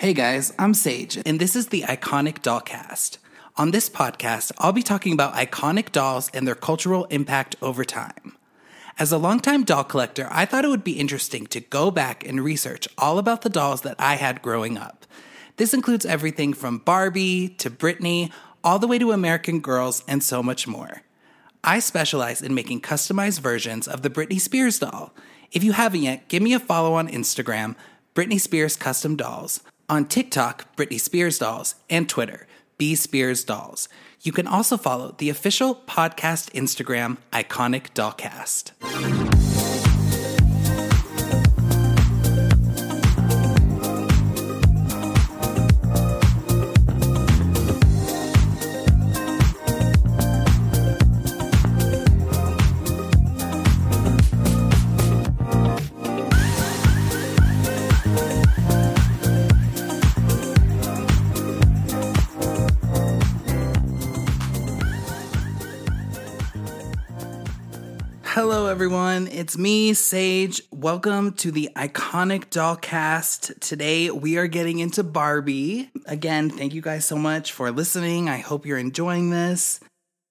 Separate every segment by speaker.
Speaker 1: Hey guys, I'm Sage, and this is the Iconic Dollcast. On this podcast, I'll be talking about iconic dolls and their cultural impact over time. As a longtime doll collector, I thought it would be interesting to go back and research all about the dolls that I had growing up. This includes everything from Barbie to Britney, all the way to American Girls, and so much more. I specialize in making customized versions of the Britney Spears doll. If you haven't yet, give me a follow on Instagram, Britney Spears Custom Dolls on TikTok, Britney Spears Dolls, and Twitter, B Spears Dolls. You can also follow the official podcast Instagram, Iconic Dollcast. Everyone. It's me, Sage. Welcome to the Iconic Dollcast. Today, we are getting into Barbie. Again, thank you guys so much for listening. I hope you're enjoying this.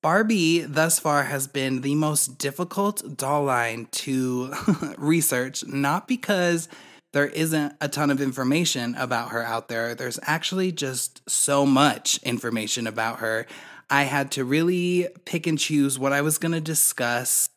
Speaker 1: Barbie, thus far, has been the most difficult doll line to research, not because there isn't a ton of information about her out there. There's actually just so much information about her. I had to really pick and choose what I was going to discuss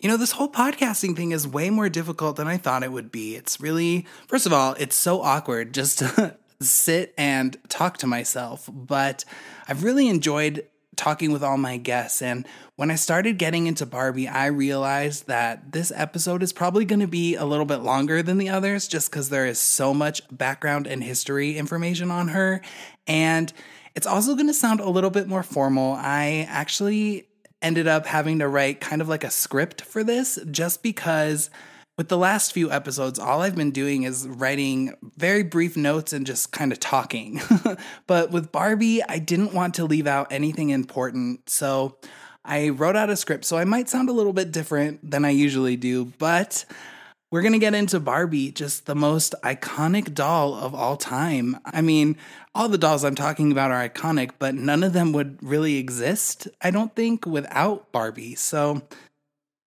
Speaker 1: you know, this whole podcasting thing is way more difficult than I thought it would be. It's really, first of all, it's so awkward just to sit and talk to myself, but I've really enjoyed talking with all my guests. And when I started getting into Barbie, I realized that this episode is probably going to be a little bit longer than the others just because there is so much background and history information on her. And it's also going to sound a little bit more formal. I actually ended up having to write kind of like a script for this just because with the last few episodes, all I've been doing is writing very brief notes and just kind of talking. but with Barbie, I didn't want to leave out anything important. So I wrote out a script. So I might sound a little bit different than I usually do, but we're going to get into Barbie, just the most iconic doll of all time. I mean, all the dolls I'm talking about are iconic, but none of them would really exist, I don't think, without Barbie. So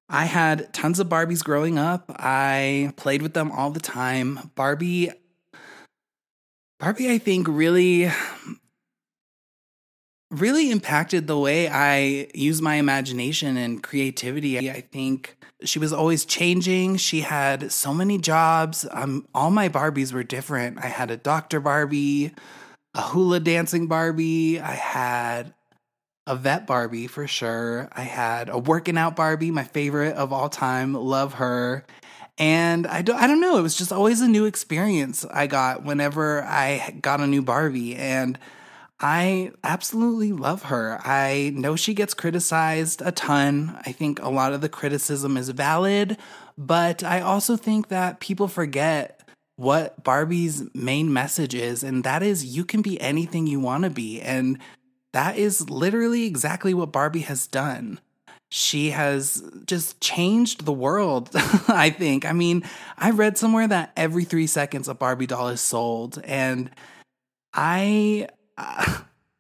Speaker 1: I had tons of Barbies growing up. I played with them all the time. Barbie Barbie I think really really impacted the way I use my imagination and creativity. I think she was always changing. She had so many jobs. Um, all my Barbies were different. I had a doctor Barbie, a hula dancing Barbie. I had a vet Barbie for sure. I had a working out Barbie, my favorite of all time. Love her. And I don't, I don't know. It was just always a new experience I got whenever I got a new Barbie. And I absolutely love her. I know she gets criticized a ton. I think a lot of the criticism is valid, but I also think that people forget what Barbie's main message is, and that is you can be anything you want to be. And that is literally exactly what Barbie has done. She has just changed the world, I think. I mean, I read somewhere that every three seconds a Barbie doll is sold, and I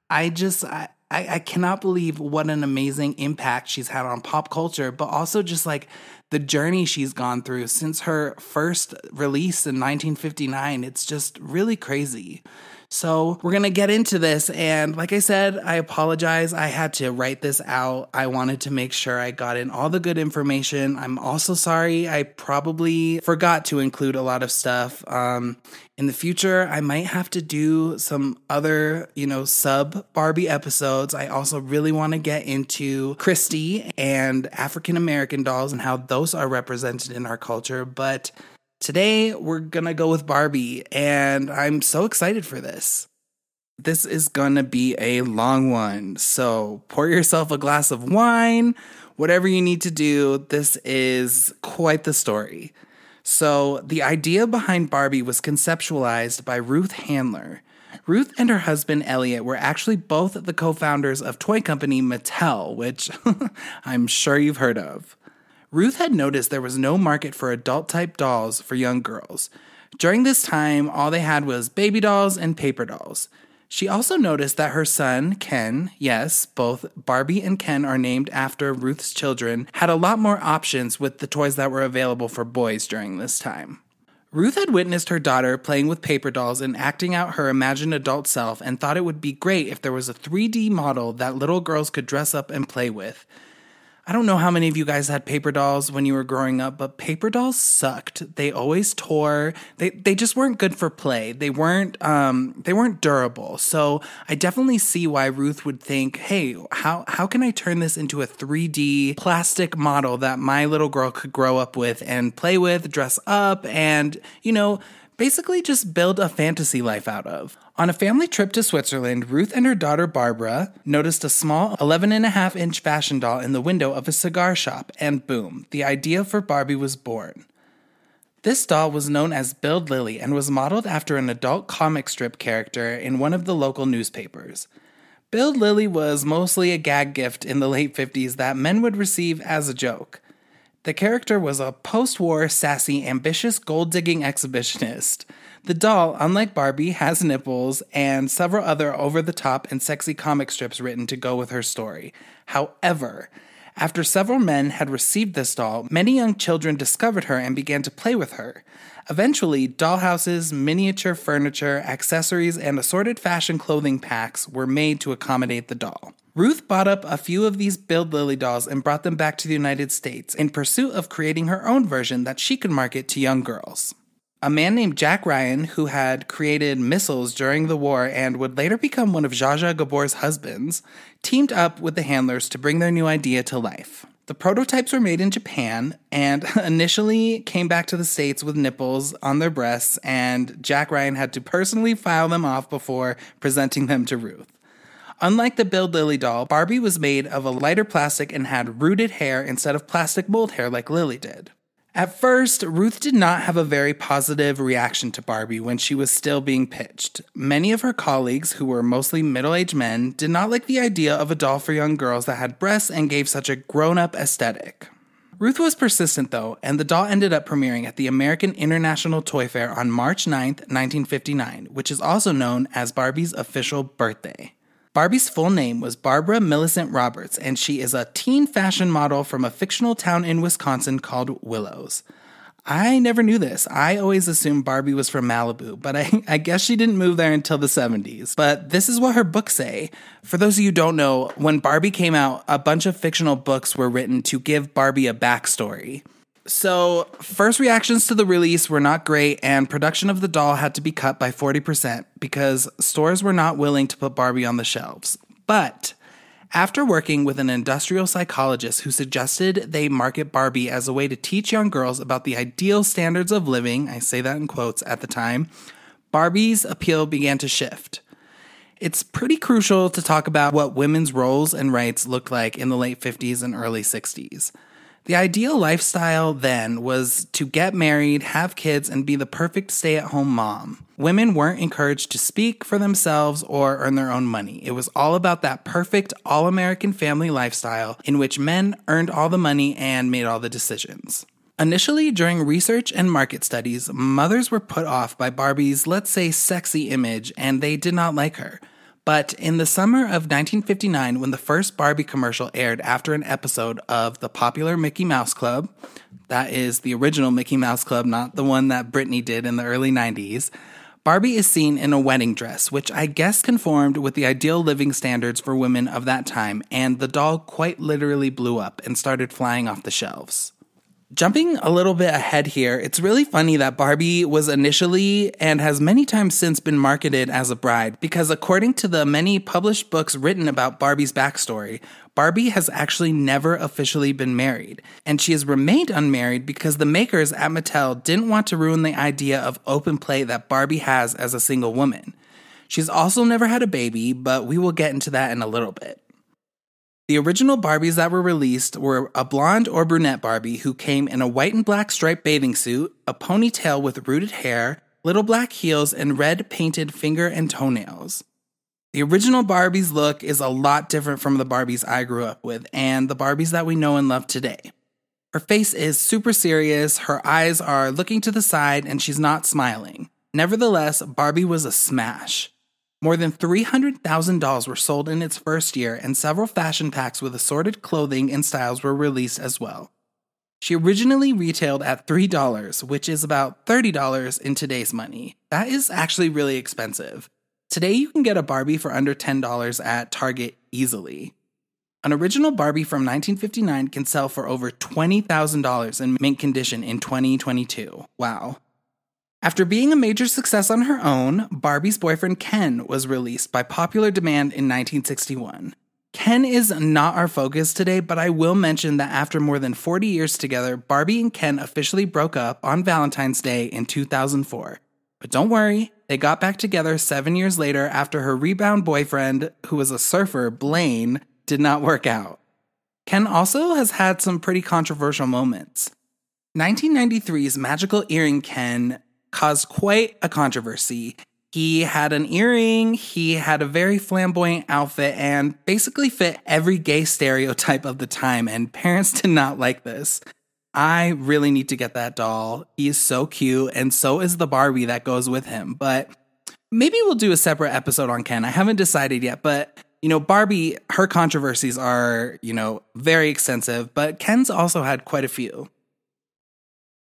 Speaker 1: I just I, I cannot believe what an amazing impact she's had on pop culture, but also just like the journey she's gone through since her first release in 1959. It's just really crazy. So, we're going to get into this. And like I said, I apologize. I had to write this out. I wanted to make sure I got in all the good information. I'm also sorry I probably forgot to include a lot of stuff. Um, in the future, I might have to do some other, you know, sub Barbie episodes. I also really want to get into Christie and African American dolls and how those are represented in our culture. But Today, we're gonna go with Barbie, and I'm so excited for this. This is gonna be a long one, so pour yourself a glass of wine, whatever you need to do. This is quite the story. So, the idea behind Barbie was conceptualized by Ruth Handler. Ruth and her husband Elliot were actually both the co founders of toy company Mattel, which I'm sure you've heard of. Ruth had noticed there was no market for adult type dolls for young girls. During this time, all they had was baby dolls and paper dolls. She also noticed that her son, Ken, yes, both Barbie and Ken are named after Ruth's children, had a lot more options with the toys that were available for boys during this time. Ruth had witnessed her daughter playing with paper dolls and acting out her imagined adult self and thought it would be great if there was a 3D model that little girls could dress up and play with. I don't know how many of you guys had paper dolls when you were growing up, but paper dolls sucked. They always tore. They they just weren't good for play. They weren't um they weren't durable. So I definitely see why Ruth would think, "Hey, how how can I turn this into a 3D plastic model that my little girl could grow up with and play with, dress up and, you know, basically just build a fantasy life out of. On a family trip to Switzerland, Ruth and her daughter Barbara noticed a small 11 and a half inch fashion doll in the window of a cigar shop, and boom, the idea for Barbie was born. This doll was known as Bild Lilli and was modeled after an adult comic strip character in one of the local newspapers. Bild Lilli was mostly a gag gift in the late 50s that men would receive as a joke. The character was a post war, sassy, ambitious gold digging exhibitionist. The doll, unlike Barbie, has nipples and several other over the top and sexy comic strips written to go with her story. However, after several men had received this doll, many young children discovered her and began to play with her. Eventually, dollhouses, miniature furniture, accessories, and assorted fashion clothing packs were made to accommodate the doll. Ruth bought up a few of these Bild Lilli dolls and brought them back to the United States in pursuit of creating her own version that she could market to young girls. A man named Jack Ryan, who had created missiles during the war and would later become one of Zsa Zsa Gabor's husbands, teamed up with the handlers to bring their new idea to life. The prototypes were made in Japan and initially came back to the States with nipples on their breasts, and Jack Ryan had to personally file them off before presenting them to Ruth. Unlike the Bild Lilli doll, Barbie was made of a lighter plastic and had rooted hair instead of plastic mold hair like Lilli did. At first, Ruth did not have a very positive reaction to Barbie when she was still being pitched. Many of her colleagues, who were mostly middle aged men, did not like the idea of a doll for young girls that had breasts and gave such a grown up aesthetic. Ruth was persistent though, and the doll ended up premiering at the American International Toy Fair on March 9, 1959, which is also known as Barbie's official birthday. Barbie's full name was Barbara Millicent Roberts, and she is a teen fashion model from a fictional town in Wisconsin called Willows. I never knew this. I always assumed Barbie was from Malibu, but I, I, guess she didn't move there until the 70s. But this is what her books say. For those of you who don't know, when Barbie came out, a bunch of fictional books were written to give Barbie a backstory. So, first reactions to the release were not great, and production of the doll had to be cut by 40% because stores were not willing to put Barbie on the shelves. But after working with an industrial psychologist who suggested they market Barbie as a way to teach young girls about the ideal standards of living, I say that in quotes at the time, Barbie's appeal began to shift. It's pretty crucial to talk about what women's roles and rights looked like in the late 50s and early 60s. The ideal lifestyle then was to get married, have kids, and be the perfect stay at home mom. Women weren't encouraged to speak for themselves or earn their own money. It was all about that perfect all American family lifestyle in which men earned all the money and made all the decisions. Initially, during research and market studies, mothers were put off by Barbie's, let's say, sexy image, and they did not like her. But in the summer of 1959, when the first Barbie commercial aired after an episode of the popular Mickey Mouse Club, that is the original Mickey Mouse Club, not the one that Britney did in the early 90s, Barbie is seen in a wedding dress, which I guess conformed with the ideal living standards for women of that time, and the doll quite literally blew up and started flying off the shelves. Jumping a little bit ahead here, it's really funny that Barbie was initially and has many times since been marketed as a bride because, according to the many published books written about Barbie's backstory, Barbie has actually never officially been married, and she has remained unmarried because the makers at Mattel didn't want to ruin the idea of open play that Barbie has as a single woman. She's also never had a baby, but we will get into that in a little bit. The original Barbies that were released were a blonde or brunette Barbie who came in a white and black striped bathing suit, a ponytail with rooted hair, little black heels, and red painted finger and toenails. The original Barbie's look is a lot different from the Barbies I grew up with and the Barbies that we know and love today. Her face is super serious, her eyes are looking to the side, and she's not smiling. Nevertheless, Barbie was a smash. More than 300,000 dolls were sold in its first year, and several fashion packs with assorted clothing and styles were released as well. She originally retailed at $3, which is about $30 in today's money. That is actually really expensive. Today, you can get a Barbie for under $10 at Target easily. An original Barbie from 1959 can sell for over $20,000 in mint condition in 2022. Wow. After being a major success on her own, Barbie's boyfriend Ken was released by popular demand in 1961. Ken is not our focus today, but I will mention that after more than 40 years together, Barbie and Ken officially broke up on Valentine's Day in 2004. But don't worry, they got back together seven years later after her rebound boyfriend, who was a surfer, Blaine, did not work out. Ken also has had some pretty controversial moments. 1993's Magical Earring Ken caused quite a controversy. He had an earring, he had a very flamboyant outfit, and basically fit every gay stereotype of the time, and parents did not like this. I really need to get that doll. He is so cute, and so is the Barbie that goes with him. But maybe we'll do a separate episode on Ken. I haven't decided yet, but you know, Barbie, her controversies are, you know, very extensive, but Ken's also had quite a few.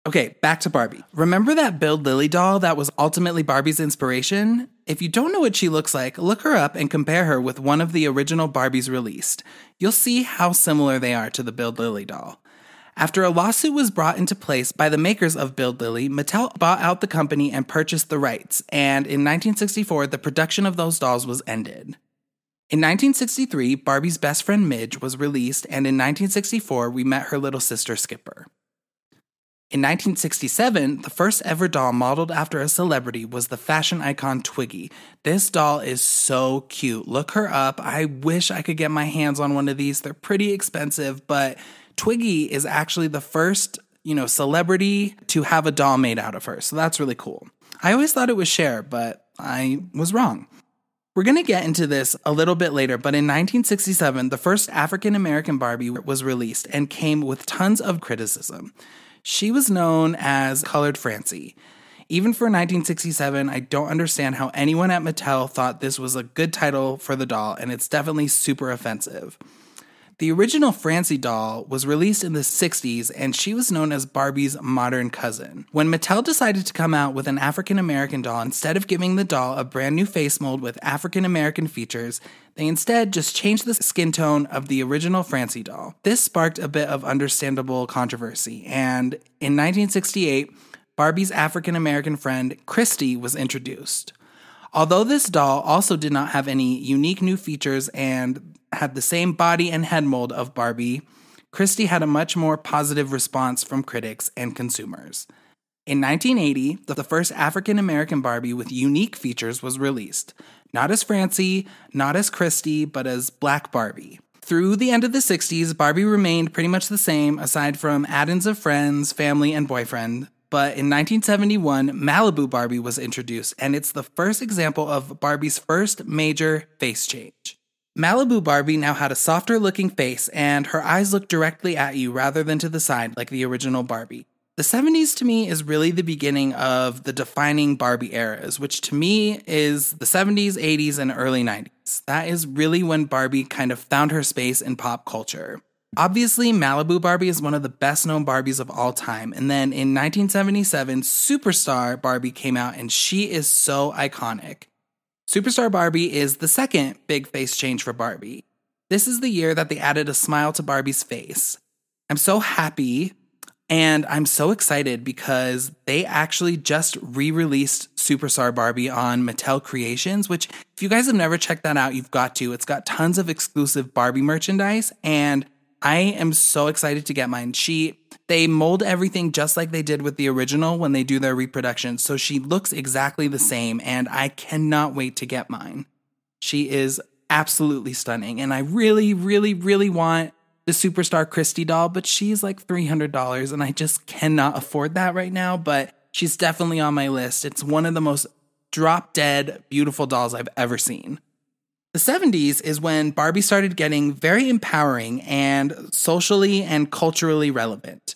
Speaker 1: Okay, back to Barbie. Remember that Bild Lilli doll that was ultimately Barbie's inspiration? If you don't know what she looks like, look her up and compare her with one of the original Barbies released. You'll see how similar they are to the Bild Lilli doll. After a lawsuit was brought into place by the makers of Bild Lilli, Mattel bought out the company and purchased the rights, and in 1964, the production of those dolls was ended. In 1963, Barbie's best friend Midge was released, and in 1964, we met her little sister Skipper. In 1967, the first ever doll modeled after a celebrity was the fashion icon Twiggy. This doll is so cute. Look her up. I wish I could get my hands on one of these. They're pretty expensive, but Twiggy is actually the first, you know, celebrity to have a doll made out of her. So that's really cool. I always thought it was Cher, but I was wrong. We're going to get into this a little bit later, but in 1967, the first African American Barbie was released and came with tons of criticism. She was known as Colored Francie. Even for 1967, I don't understand how anyone at Mattel thought this was a good title for the doll, and it's definitely super offensive. The original Francie doll was released in the 60s and she was known as Barbie's modern cousin. When Mattel decided to come out with an African American doll, instead of giving the doll a brand new face mold with African American features, they instead just changed the skin tone of the original Francie doll. This sparked a bit of understandable controversy, and in 1968, Barbie's African American friend Christie was introduced. Although this doll also did not have any unique new features and had the same body and head mold of Barbie, Christie had a much more positive response from critics and consumers. In 1980, the first African American Barbie with unique features was released. Not as Francie, not as Christie, but as Black Barbie. Through the end of the 60s, Barbie remained pretty much the same, aside from add ins of friends, family, and boyfriend. But in 1971, Malibu Barbie was introduced, and it's the first example of Barbie's first major face change. Malibu Barbie now had a softer looking face, and her eyes looked directly at you rather than to the side like the original Barbie. The 70s to me is really the beginning of the defining Barbie eras, which to me is the 70s, 80s, and early 90s. That is really when Barbie kind of found her space in pop culture. Obviously, Malibu Barbie is one of the best known Barbies of all time. And then in 1977, Superstar Barbie came out, and she is so iconic. Superstar Barbie is the second big face change for Barbie. This is the year that they added a smile to Barbie's face. I'm so happy and I'm so excited because they actually just re released Superstar Barbie on Mattel Creations, which, if you guys have never checked that out, you've got to. It's got tons of exclusive Barbie merchandise, and I am so excited to get mine. She they mold everything just like they did with the original when they do their reproduction. So she looks exactly the same, and I cannot wait to get mine. She is absolutely stunning, and I really, really, really want the superstar Christie doll, but she's like $300, and I just cannot afford that right now. But she's definitely on my list. It's one of the most drop dead beautiful dolls I've ever seen. The 70s is when Barbie started getting very empowering and socially and culturally relevant.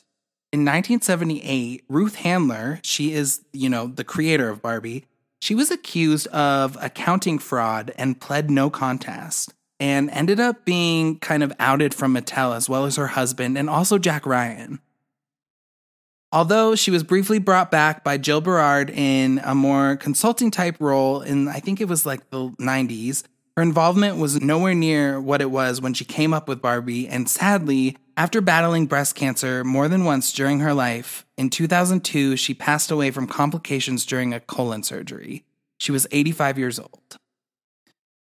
Speaker 1: In 1978, Ruth Handler, she is, you know, the creator of Barbie, she was accused of accounting fraud and pled no contest and ended up being kind of outed from Mattel as well as her husband and also Jack Ryan. Although she was briefly brought back by Jill Barad in a more consulting type role in, I think it was like the 90s, her involvement was nowhere near what it was when she came up with Barbie, and sadly, after battling breast cancer more than once during her life, in 2002 she passed away from complications during a colon surgery. She was 85 years old.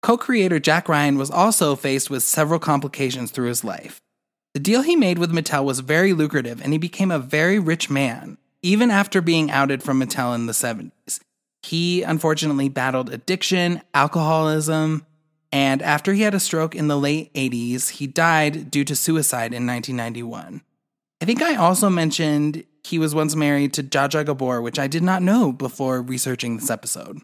Speaker 1: Co creator Jack Ryan was also faced with several complications through his life. The deal he made with Mattel was very lucrative, and he became a very rich man, even after being outed from Mattel in the 70s. He unfortunately battled addiction, alcoholism, and after he had a stroke in the late 80s, he died due to suicide in 1991. I think I also mentioned he was once married to Zsa Gabor, which I did not know before researching this episode.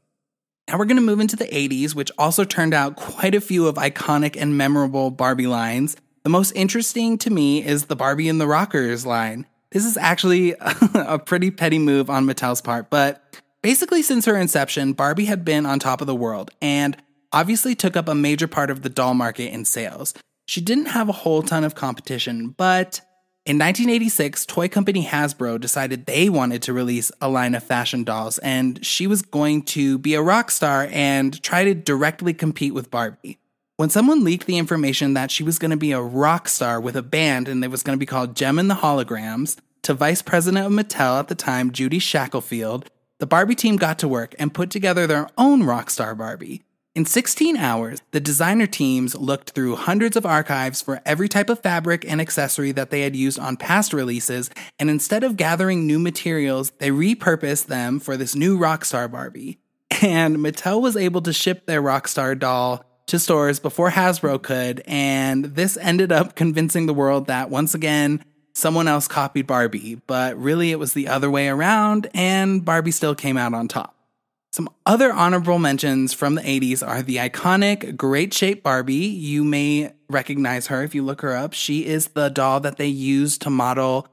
Speaker 1: Now we're going to move into the 80s, which also turned out quite a few of iconic and memorable Barbie lines. The most interesting to me is the Barbie and the Rockers line. This is actually a pretty petty move on Mattel's part, but basically, since her inception, Barbie had been on top of the world and obviously took up a major part of the doll market in sales. She didn't have a whole ton of competition, but in 1986, toy company Hasbro decided they wanted to release a line of fashion dolls, and she was going to be a rock star and try to directly compete with Barbie. When someone leaked the information that she was going to be a rock star with a band and it was going to be called Jem and the Holograms, to Vice President of Mattel at the time, Judy Shackelford, the Barbie team got to work and put together their own rock star Barbie. In 16 hours, the designer teams looked through hundreds of archives for every type of fabric and accessory that they had used on past releases, and instead of gathering new materials, they repurposed them for this new Rockstar Barbie. And Mattel was able to ship their Rockstar doll to stores before Hasbro could, and this ended up convincing the world that once again, someone else copied Barbie, but really it was the other way around, and Barbie still came out on top. Some other honorable mentions from the 80s are the iconic Great Shape Barbie. You may recognize her if you look her up. She is the doll that they used to model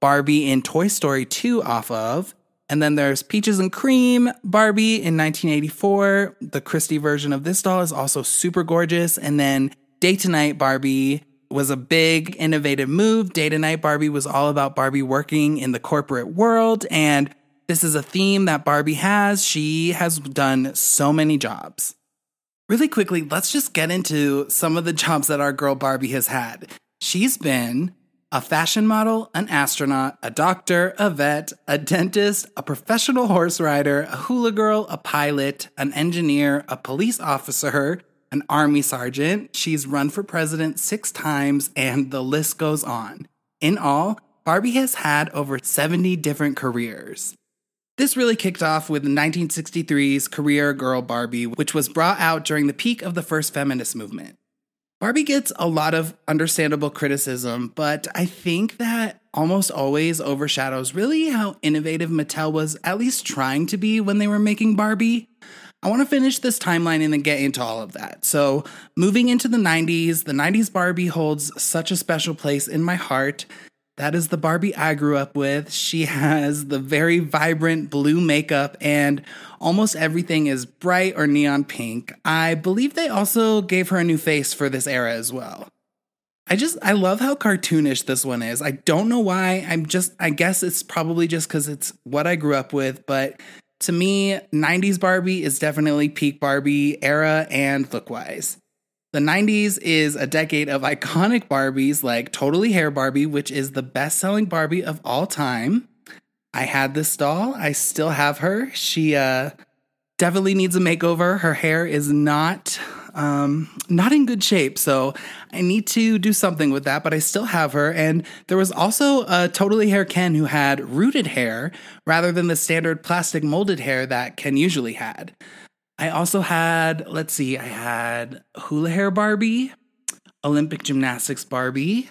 Speaker 1: Barbie in Toy Story 2 off of. And then there's Peaches and Cream Barbie in 1984. The Christie version of this doll is also super gorgeous. And then Day to Night Barbie was a big innovative move. Day to Night Barbie was all about Barbie working in the corporate world and this is a theme that Barbie has. She has done so many jobs. Really quickly, let's just get into some of the jobs that our girl Barbie has had. She's been a fashion model, an astronaut, a doctor, a vet, a dentist, a professional horse rider, a hula girl, a pilot, an engineer, a police officer, an army sergeant. She's run for president six times, and the list goes on. In all, Barbie has had over 70 different careers. This really kicked off with 1963's Career Girl Barbie, which was brought out during the peak of the first feminist movement. Barbie gets a lot of understandable criticism, but I think that almost always overshadows really how innovative Mattel was at least trying to be when they were making Barbie. I want to finish this timeline and then get into all of that. So, moving into the 90s, the 90s Barbie holds such a special place in my heart. That is the Barbie I grew up with. She has the very vibrant blue makeup, and almost everything is bright or neon pink. I believe they also gave her a new face for this era as well. I just, I love how cartoonish this one is. I don't know why. I'm just, I guess it's probably just because it's what I grew up with, but to me, 90s Barbie is definitely peak Barbie era and look wise. The 90s is a decade of iconic Barbies like Totally Hair Barbie, which is the best selling Barbie of all time. I had this doll, I still have her. She uh, definitely needs a makeover. Her hair is not um, not in good shape, so I need to do something with that, but I still have her. And there was also a Totally Hair Ken who had rooted hair rather than the standard plastic molded hair that Ken usually had. I also had, let's see, I had hula hair Barbie, Olympic gymnastics Barbie.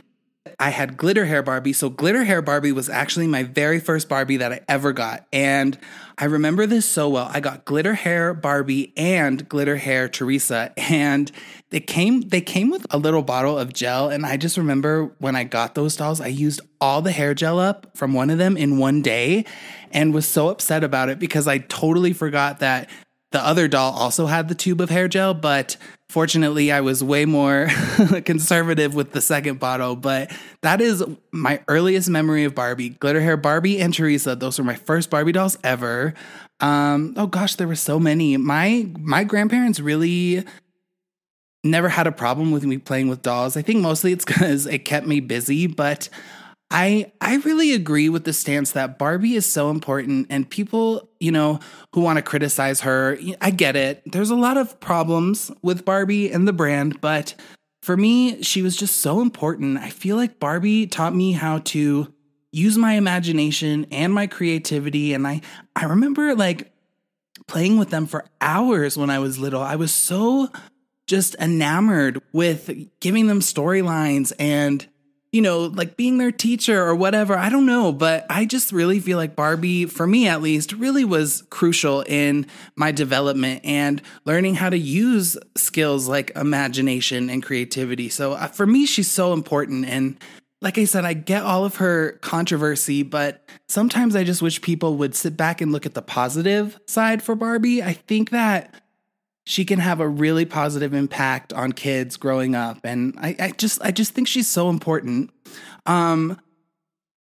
Speaker 1: I had glitter hair Barbie. So, glitter hair Barbie was actually my very first Barbie that I ever got. And I remember this so well. I got glitter hair Barbie and glitter hair Teresa. And they came they came with a little bottle of gel. And I just remember when I got those dolls, I used all the hair gel up from one of them in one day and was so upset about it because I totally forgot that the other doll also had the tube of hair gel, but fortunately, I was way more conservative with the second bottle. But that is my earliest memory of Barbie. Glitter hair Barbie and Teresa. Those were my first Barbie dolls ever. Um, oh gosh, there were so many. My my grandparents really never had a problem with me playing with dolls. I think mostly it's because it kept me busy, but I I really agree with the stance that Barbie is so important and people, you know, who want to criticize her, I get it. There's a lot of problems with Barbie and the brand, but for me, she was just so important. I feel like Barbie taught me how to use my imagination and my creativity and I I remember like playing with them for hours when I was little. I was so just enamored with giving them storylines and you know, like being their teacher or whatever. I don't know, but I just really feel like Barbie, for me at least, really was crucial in my development and learning how to use skills like imagination and creativity. So uh, for me, she's so important. And like I said, I get all of her controversy, but sometimes I just wish people would sit back and look at the positive side for Barbie. I think that she can have a really positive impact on kids growing up and I, I just i just think she's so important um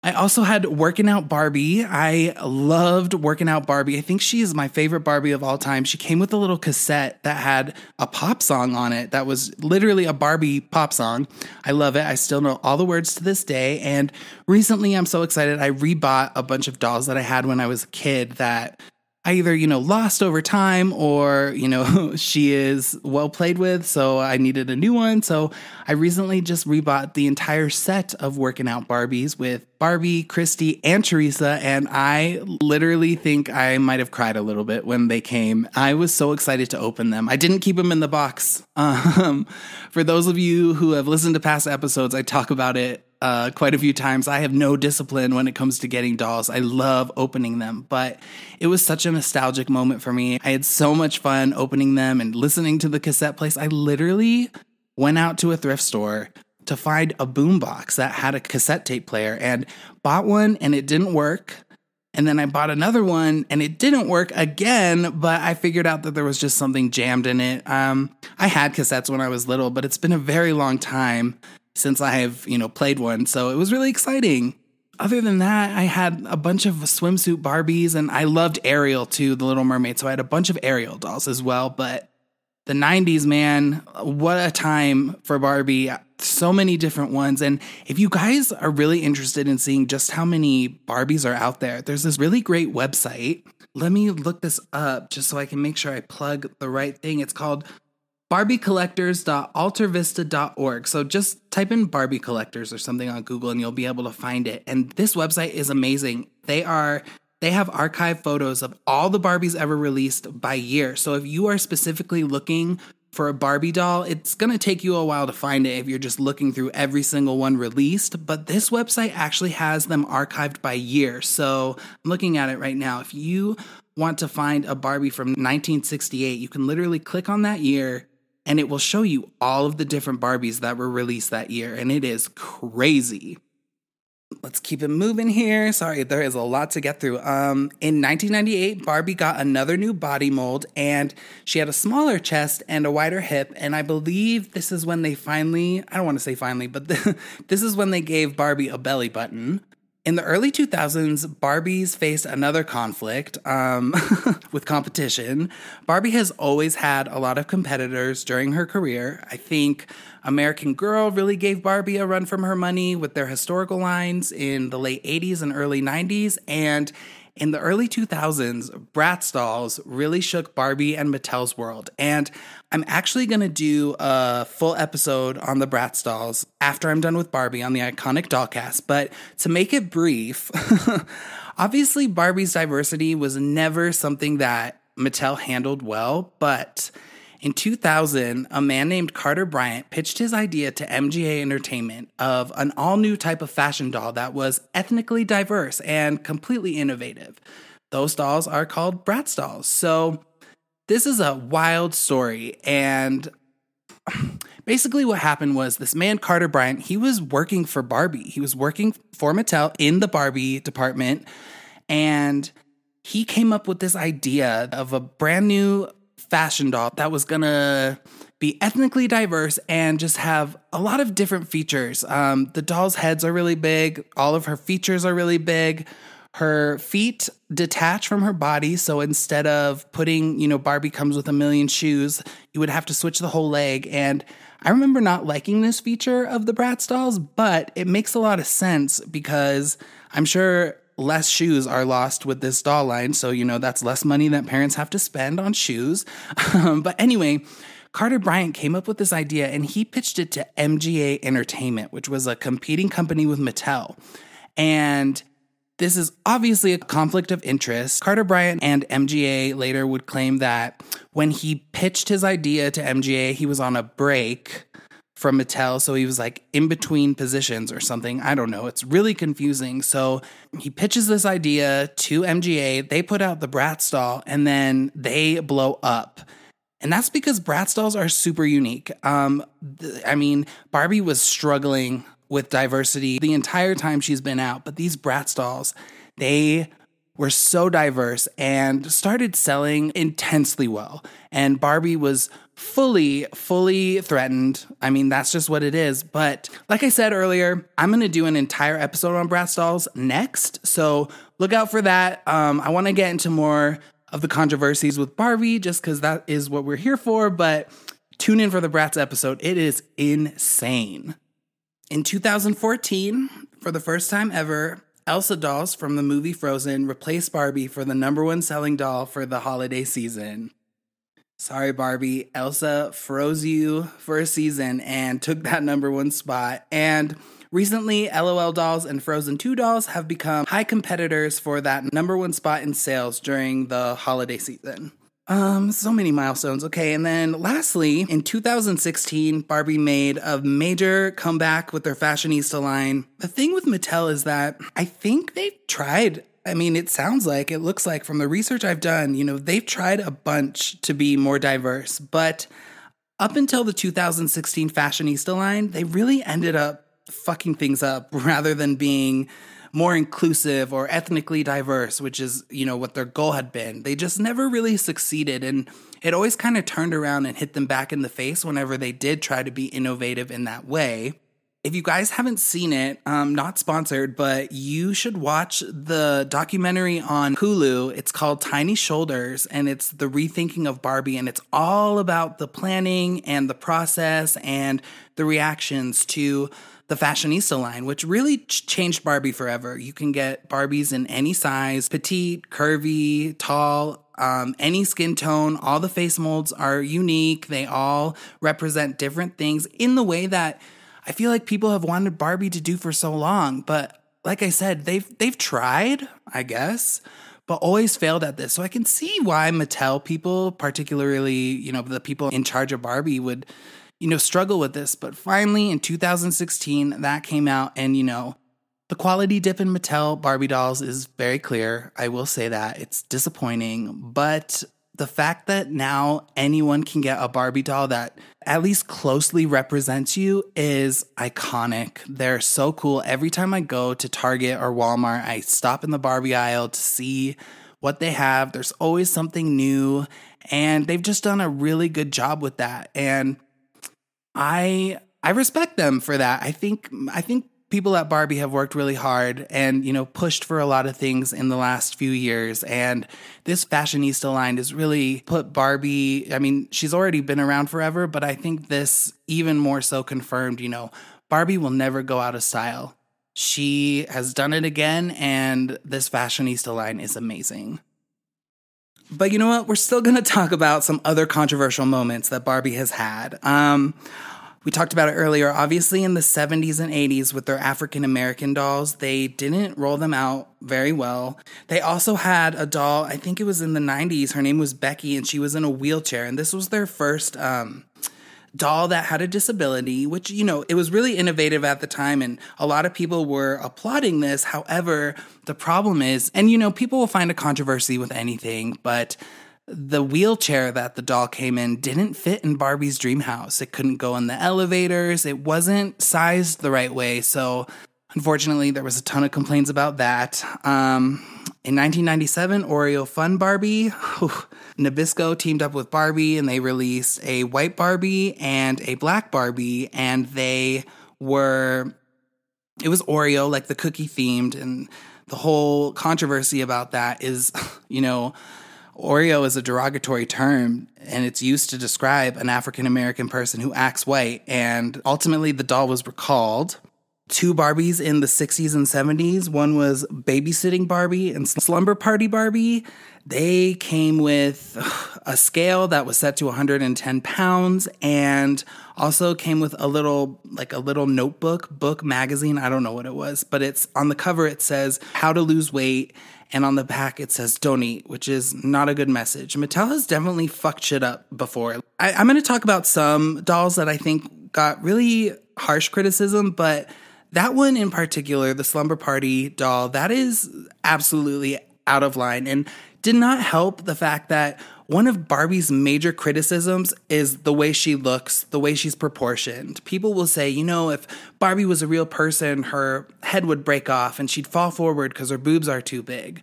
Speaker 1: I also had Working Out Barbie. I loved Working Out Barbie. I think she is my favorite Barbie of all time. She came with a little cassette that had a pop song on it that was literally a Barbie pop song. I love it. I still know all the words to this day. And recently, I'm so excited. I rebought a bunch of dolls that I had when I was a kid that either, you know, lost over time or, you know, she is well played with. So I needed a new one. So I recently just rebought the entire set of working out Barbies with Barbie, Christie, and Teresa. And I literally think I might have cried a little bit when they came. I was so excited to open them. I didn't keep them in the box. Um, for those of you who have listened to past episodes, I talk about it uh, quite a few times. I have no discipline when it comes to getting dolls. I love opening them, but it was such a nostalgic moment for me. I had so much fun opening them and listening to the cassette place. I literally went out to a thrift store to find a boombox that had a cassette tape player and bought one and it didn't work. And then I bought another one and it didn't work again, but I figured out that there was just something jammed in it. Um, I had cassettes when I was little, but it's been a very long time since I have, you know, played one. So it was really exciting. Other than that, I had a bunch of swimsuit Barbies and I loved Ariel too, the Little Mermaid. So I had a bunch of Ariel dolls as well. But the 90s, man, what a time for Barbie. So many different ones. And if you guys are really interested in seeing just how many Barbies are out there, there's this really great website. Let me look this up just so I can make sure I plug the right thing. It's called barbiecollectors.altervista.org. So just type in Barbie collectors or something on Google and you'll be able to find it. And this website is amazing. They are they have archive photos of all the Barbies ever released by year. So if you are specifically looking for a Barbie doll, it's going to take you a while to find it if you're just looking through every single one released, but this website actually has them archived by year. So I'm looking at it right now. If you want to find a Barbie from 1968, you can literally click on that year and it will show you all of the different Barbies that were released that year, and it is crazy. Let's keep it moving here. Sorry, there is a lot to get through. Um, in 1998, Barbie got another new body mold, and she had a smaller chest and a wider hip. And I believe this is when they finally—I don't want to say finally, but this is when they gave Barbie a belly button. In the early 2000s, Barbies faced another conflict um, with competition. Barbie has always had a lot of competitors during her career. I think American Girl really gave Barbie a run from her money with their historical lines in the late 80s and early 90s. And in the early 2000s, Bratz dolls really shook Barbie and Mattel's world. And I'm actually going to do a full episode on the Bratz dolls after I'm done with Barbie on the iconic dollcast. But to make it brief, obviously, Barbie's diversity was never something that Mattel handled well, but In 2000, a man named Carter Bryant pitched his idea to MGA Entertainment of an all new type of fashion doll that was ethnically diverse and completely innovative. Those dolls are called Bratz dolls. So, this is a wild story. And basically, what happened was this man, Carter Bryant, he was working for Barbie. He was working for Mattel in the Barbie department. And he came up with this idea of a brand new fashion doll that was gonna be ethnically diverse and just have a lot of different features. Um, the doll's heads are really big, all of her features are really big. Her feet detach from her body, so instead of putting, you know, Barbie comes with a million shoes, you would have to switch the whole leg. And I remember not liking this feature of the Bratz dolls, but it makes a lot of sense because I'm sure less shoes are lost with this doll line. So, you know, that's less money that parents have to spend on shoes. Um, but anyway, Carter Bryant came up with this idea and he pitched it to MGA Entertainment, which was a competing company with Mattel. And this is obviously a conflict of interest. Carter Bryant and MGA later would claim that when he pitched his idea to MGA, he was on a break from Mattel. So he was like in between positions or something. I don't know. It's really confusing. So he pitches this idea to MGA. They put out the Bratz doll and then they blow up. And that's because Bratz dolls are super unique. Um, th- I mean, Barbie was struggling with diversity the entire time she's been out, but these Bratz dolls, they were so diverse and started selling intensely well. And Barbie was fully, fully threatened. I mean, that's just what it is. But like I said earlier, I'm going to do an entire episode on Bratz dolls next. So look out for that. Um, I want to get into more of the controversies with Barbie just because that is what we're here for. But tune in for the Bratz episode. It is insane. In 2014, for the first time ever, Elsa dolls from the movie Frozen replaced Barbie for the number one selling doll for the holiday season. Sorry, Barbie. Elsa froze you for a season and took that number one spot. And recently, LOL dolls and Frozen 2 dolls have become high competitors for that number one spot in sales during the holiday season. Um, so many milestones. Okay, and then lastly, in 2016, Barbie made a major comeback with their fashionista line. The thing with Mattel is that I think they've tried. I mean, it sounds like, it looks like from the research I've done, you know, they've tried a bunch to be more diverse, but up until the 2016 fashionista line, they really ended up fucking things up rather than being more inclusive or ethnically diverse, which is, you know, what their goal had been. They just never really succeeded. And it always kind of turned around and hit them back in the face whenever they did try to be innovative in that way. If you guys haven't seen it, um, not sponsored, but you should watch the documentary on Hulu. It's called Tiny Shoulders, and it's the rethinking of Barbie, and it's all about the planning and the process and the reactions to the fashionista line, which really changed Barbie forever. You can get Barbies in any size, petite, curvy, tall, um, any skin tone. All the face molds are unique. They all represent different things in the way that I feel like people have wanted Barbie to do for so long. But like I said, they've they've tried, I guess, but always failed at this. So I can see why Mattel people, particularly you know the people in charge of Barbie, would you know, struggle with this. But finally, in 2016, that came out, and you know, the quality dip in Mattel Barbie dolls is very clear. I will say that it's disappointing, but the fact that now anyone can get a Barbie doll that at least closely represents you is iconic. They're so cool. Every time I go to Target or Walmart, I stop in the Barbie aisle to see what they have. There's always something new, and they've just done a really good job with that. And I I respect them for that. I think I think people at Barbie have worked really hard and you know pushed for a lot of things in the last few years and this fashionista line has really put Barbie I mean she's already been around forever but I think this even more so confirmed you know Barbie will never go out of style. She has done it again and this fashionista line is amazing. But you know what? We're still going to talk about some other controversial moments that Barbie has had. Um, We talked about it earlier. Obviously, in the 70s and 80s, with their African American dolls, they didn't roll them out very well. They also had a doll, I think it was in the 90s. Her name was Becky, and she was in a wheelchair. And this was their first um, doll that had a disability, which, you know, it was really innovative at the time. And a lot of people were applauding this. However, the problem is, and, you know, people will find a controversy with anything, but the wheelchair that the doll came in didn't fit in Barbie's dream house. It couldn't go in the elevators. It wasn't sized the right way. So, unfortunately, there was a ton of complaints about that. Um, in 1997, Oreo Fun Barbie, whew, Nabisco teamed up with Barbie and they released a white Barbie and a black Barbie. And they were, it was Oreo, like the cookie themed. And the whole controversy about that is, you know, Oreo is a derogatory term and it's used to describe an African American person who acts white. And ultimately, the doll was recalled. Two Barbies in the 60s and 70s. One was Babysitting Barbie and Slumber Party Barbie. They came with a scale that was set to 110 pounds and also came with a little, like a little notebook, book, magazine. I don't know what it was, but it's on the cover, it says how to lose weight and on the back it says don't eat, which is not a good message. Mattel has definitely fucked shit up before. I, I'm going to talk about some dolls that I think got really harsh criticism, but that one in particular, the Slumber Party doll, that is absolutely out of line and did not help the fact that one of Barbie's major criticisms is the way she looks, the way she's proportioned. People will say, you know, if Barbie was a real person, her head would break off and she'd fall forward because her boobs are too big.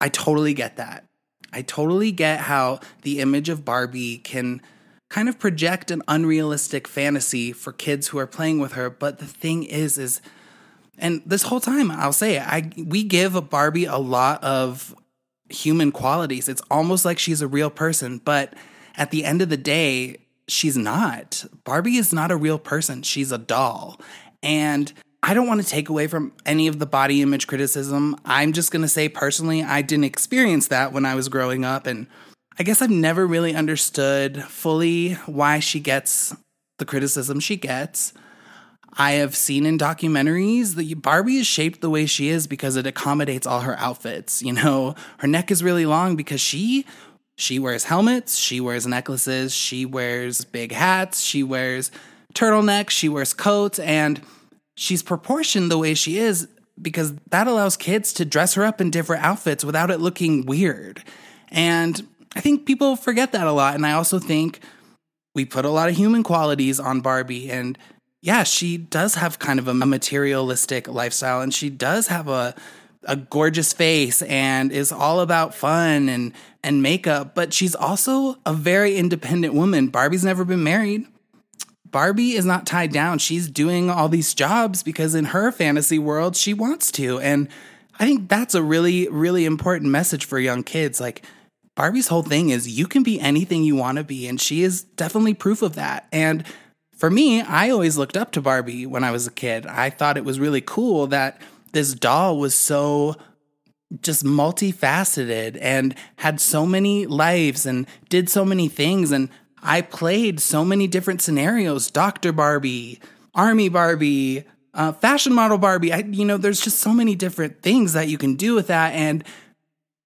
Speaker 1: I totally get that. I totally get how the image of Barbie can kind of project an unrealistic fantasy for kids who are playing with her, but the thing is is and this whole time I'll say it, I we give Barbie a lot of human qualities. It's almost like she's a real person, but at the end of the day, she's not. Barbie is not a real person. She's a doll. And I don't want to take away from any of the body image criticism. I'm just going to say personally, I didn't experience that when I was growing up. And I guess I've never really understood fully why she gets the criticism she gets. I have seen in documentaries that Barbie is shaped the way she is because it accommodates all her outfits. You know, her neck is really long because she she wears helmets, she wears necklaces, she wears big hats, she wears turtlenecks, she wears coats and she's proportioned the way she is because that allows kids to dress her up in different outfits without it looking weird. And I think people forget that a lot and I also think we put a lot of human qualities on Barbie and yeah, she does have kind of a materialistic lifestyle and she does have a a gorgeous face and is all about fun and and makeup, but she's also a very independent woman. Barbie's never been married. Barbie is not tied down. She's doing all these jobs because in her fantasy world she wants to. And I think that's a really really important message for young kids like Barbie's whole thing is you can be anything you want to be and she is definitely proof of that. And for me, I always looked up to Barbie when I was a kid. I thought it was really cool that this doll was so just multifaceted and had so many lives and did so many things. And I played so many different scenarios Dr. Barbie, Army Barbie, uh, fashion model Barbie. I, you know, there's just so many different things that you can do with that. And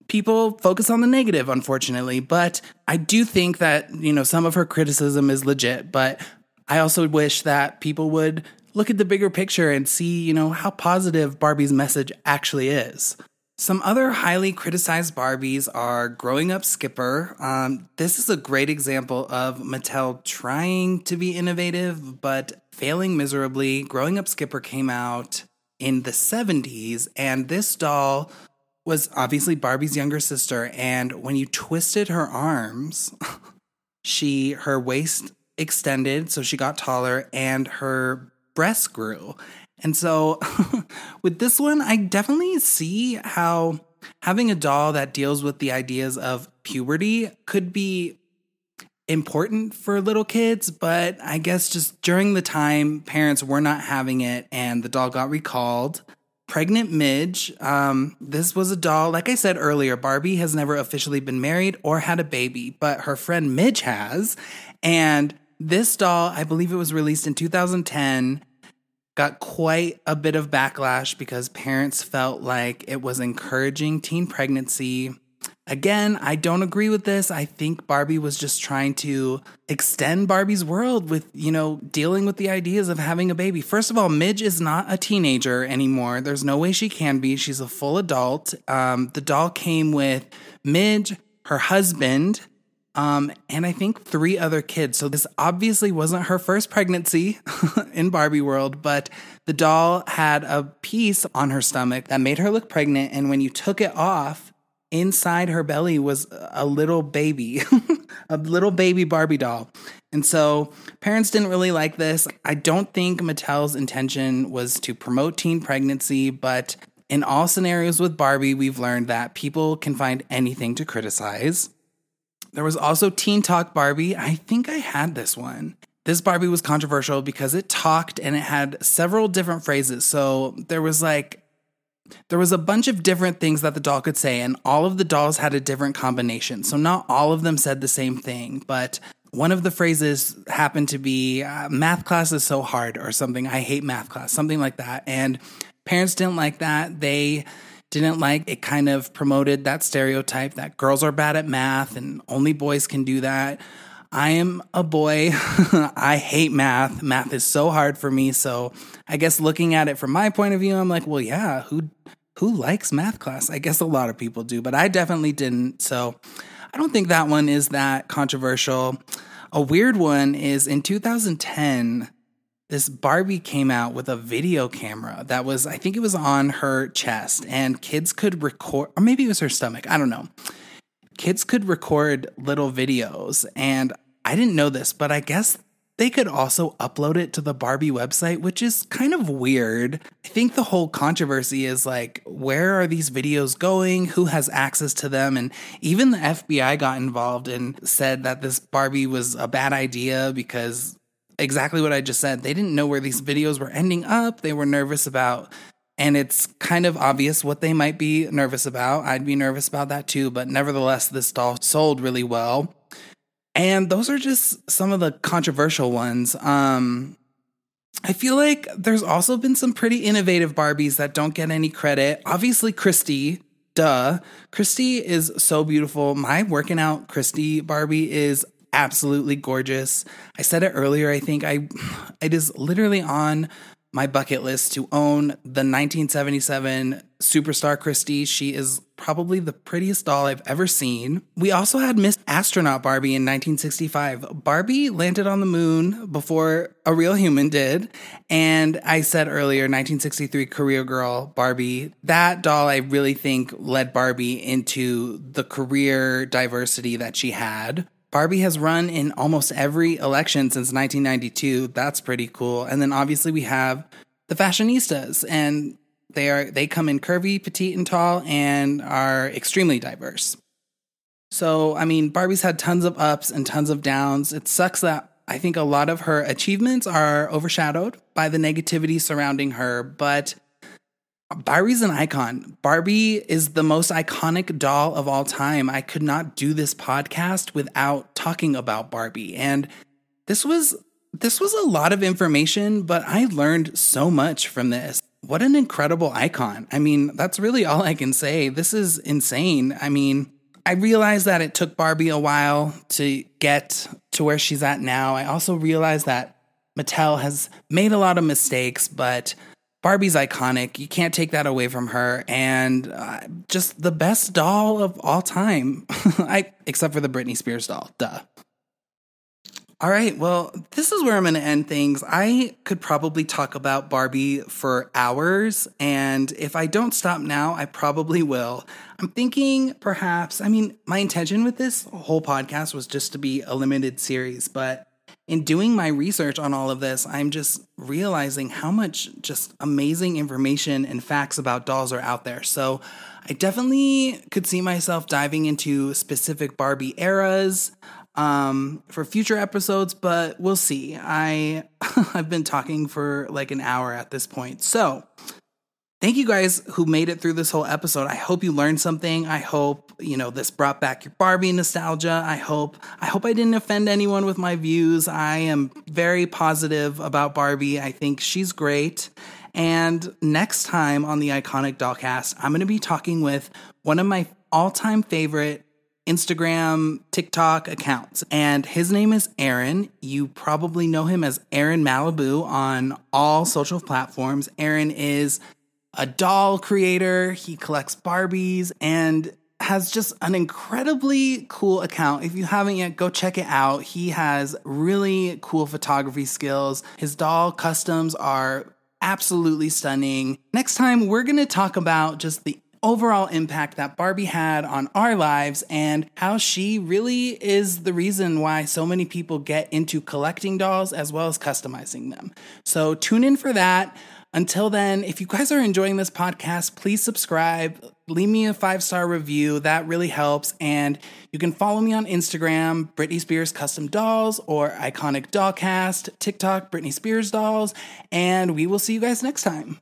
Speaker 1: people focus on the negative, unfortunately. But I do think that, you know, some of her criticism is legit. But I also wish that people would look at the bigger picture and see, you know, how positive Barbie's message actually is. Some other highly criticized Barbies are Growing Up Skipper. Um, this is a great example of Mattel trying to be innovative, but failing miserably. Growing Up Skipper came out in the 70s, and this doll was obviously Barbie's younger sister. And when you twisted her arms, she, her waist extended, so she got taller, and her breasts grew. And so with this one, I definitely see how having a doll that deals with the ideas of puberty could be important for little kids, but I guess just during the time parents were not having it and the doll got recalled. Pregnant Midge, um, this was a doll, like I said earlier, Barbie has never officially been married or had a baby, but her friend Midge has. And this doll, I believe it was released in 2010, got quite a bit of backlash because parents felt like it was encouraging teen pregnancy. Again, I don't agree with this. I think Barbie was just trying to extend Barbie's world with, you know, dealing with the ideas of having a baby. First of all, Midge is not a teenager anymore. There's no way she can be. She's a full adult. Um, the doll came with Midge, her husband, um, and I think three other kids. So this obviously wasn't her first pregnancy in Barbie world, but the doll had a piece on her stomach that made her look pregnant. And when you took it off, inside her belly was a little baby, a little baby Barbie doll. And so parents didn't really like this. I don't think Mattel's intention was to promote teen pregnancy, but in all scenarios with Barbie, we've learned that people can find anything to criticize. There was also Teen Talk Barbie. I think I had this one. This Barbie was controversial because it talked and it had several different phrases. So there was like, there was a bunch of different things that the doll could say, and all of the dolls had a different combination. So not all of them said the same thing, but one of the phrases happened to be uh, math class is so hard or something. I hate math class, something like that. And parents didn't like that. They didn't like it kind of promoted that stereotype that girls are bad at math and only boys can do that. I am a boy. I hate math. Math is so hard for me. So I guess looking at it from my point of view, I'm like, well, yeah, who who likes math class? I guess a lot of people do, but I definitely didn't. So I don't think that one is that controversial. A weird one is in 2010, this Barbie came out with a video camera that was, I think it was on her chest, and kids could record, or maybe it was her stomach, I don't know. Kids could record little videos, and I didn't know this, but I guess they could also upload it to the Barbie website, which is kind of weird. I think the whole controversy is like, where are these videos going? Who has access to them? And even the FBI got involved and said that this Barbie was a bad idea because exactly what I just said. They didn't know where these videos were ending up. They were nervous about, and it's kind of obvious what they might be nervous about. I'd be nervous about that too, but nevertheless, this doll sold really well. And those are just some of the controversial ones. Um, I feel like there's also been some pretty innovative Barbies that don't get any credit. Obviously, Christie, duh. Christie is so beautiful. My working out Christie Barbie is absolutely gorgeous. I said it earlier, I think I it is literally on my bucket list to own the 1977 Superstar Christie. She is probably the prettiest doll I've ever seen. We also had Miss Astronaut Barbie in 1965. Barbie landed on the moon before a real human did. And I said earlier, 1963 Career Girl Barbie. That doll, I really think, led Barbie into the career diversity that she had. Barbie has run in almost every election since 1992. That's pretty cool. And then obviously we have the fashionistas and they are they come in curvy, petite and tall and are extremely diverse. So, I mean, Barbie's had tons of ups and tons of downs. It sucks that I think a lot of her achievements are overshadowed by the negativity surrounding her, but Barbie's an icon. Barbie is the most iconic doll of all time. I could not do this podcast without talking about Barbie. And this was this was a lot of information, but I learned so much from this. What an incredible icon. I mean, that's really all I can say. This is insane. I mean, I realized that it took Barbie a while to get to where she's at now. I also realized that Mattel has made a lot of mistakes, but Barbie's iconic. You can't take that away from her. And uh, just the best doll of all time. I except for the Britney Spears doll. Duh. All right, well, this is where I'm going to end things. I could probably talk about Barbie for hours, and if I don't stop now, I probably will. I'm thinking perhaps, I mean, my intention with this whole podcast was just to be a limited series, but in doing my research on all of this, I'm just realizing how much just amazing information and facts about dolls are out there. So I definitely could see myself diving into specific Barbie eras um, for future episodes, but we'll see. I I've been talking for like an hour at this point. So Thank you guys who made it through this whole episode. I hope you learned something. I hope, you know, this brought back your Barbie nostalgia. I hope I hope I didn't offend anyone with my views. I am very positive about Barbie. I think she's great. And next time on the Iconic Dollcast, I'm going to be talking with one of my all-time favorite Instagram, TikTok accounts. And his name is Aaron. You probably know him as Aaron Malibu on all social platforms. Aaron is a doll creator, he collects Barbies and has just an incredibly cool account. If you haven't yet, go check it out. He has really cool photography skills. His doll customs are absolutely stunning. Next time, we're going to talk about just the overall impact that Barbie had on our lives and how she really is the reason why so many people get into collecting dolls as well as customizing them. So tune in for that. Until then, if you guys are enjoying this podcast, please subscribe, leave me a five star review. That really helps. And you can follow me on Instagram, Britney Spears Custom Dolls, or Iconic Dollcast, TikTok, Britney Spears Dolls. And we will see you guys next time.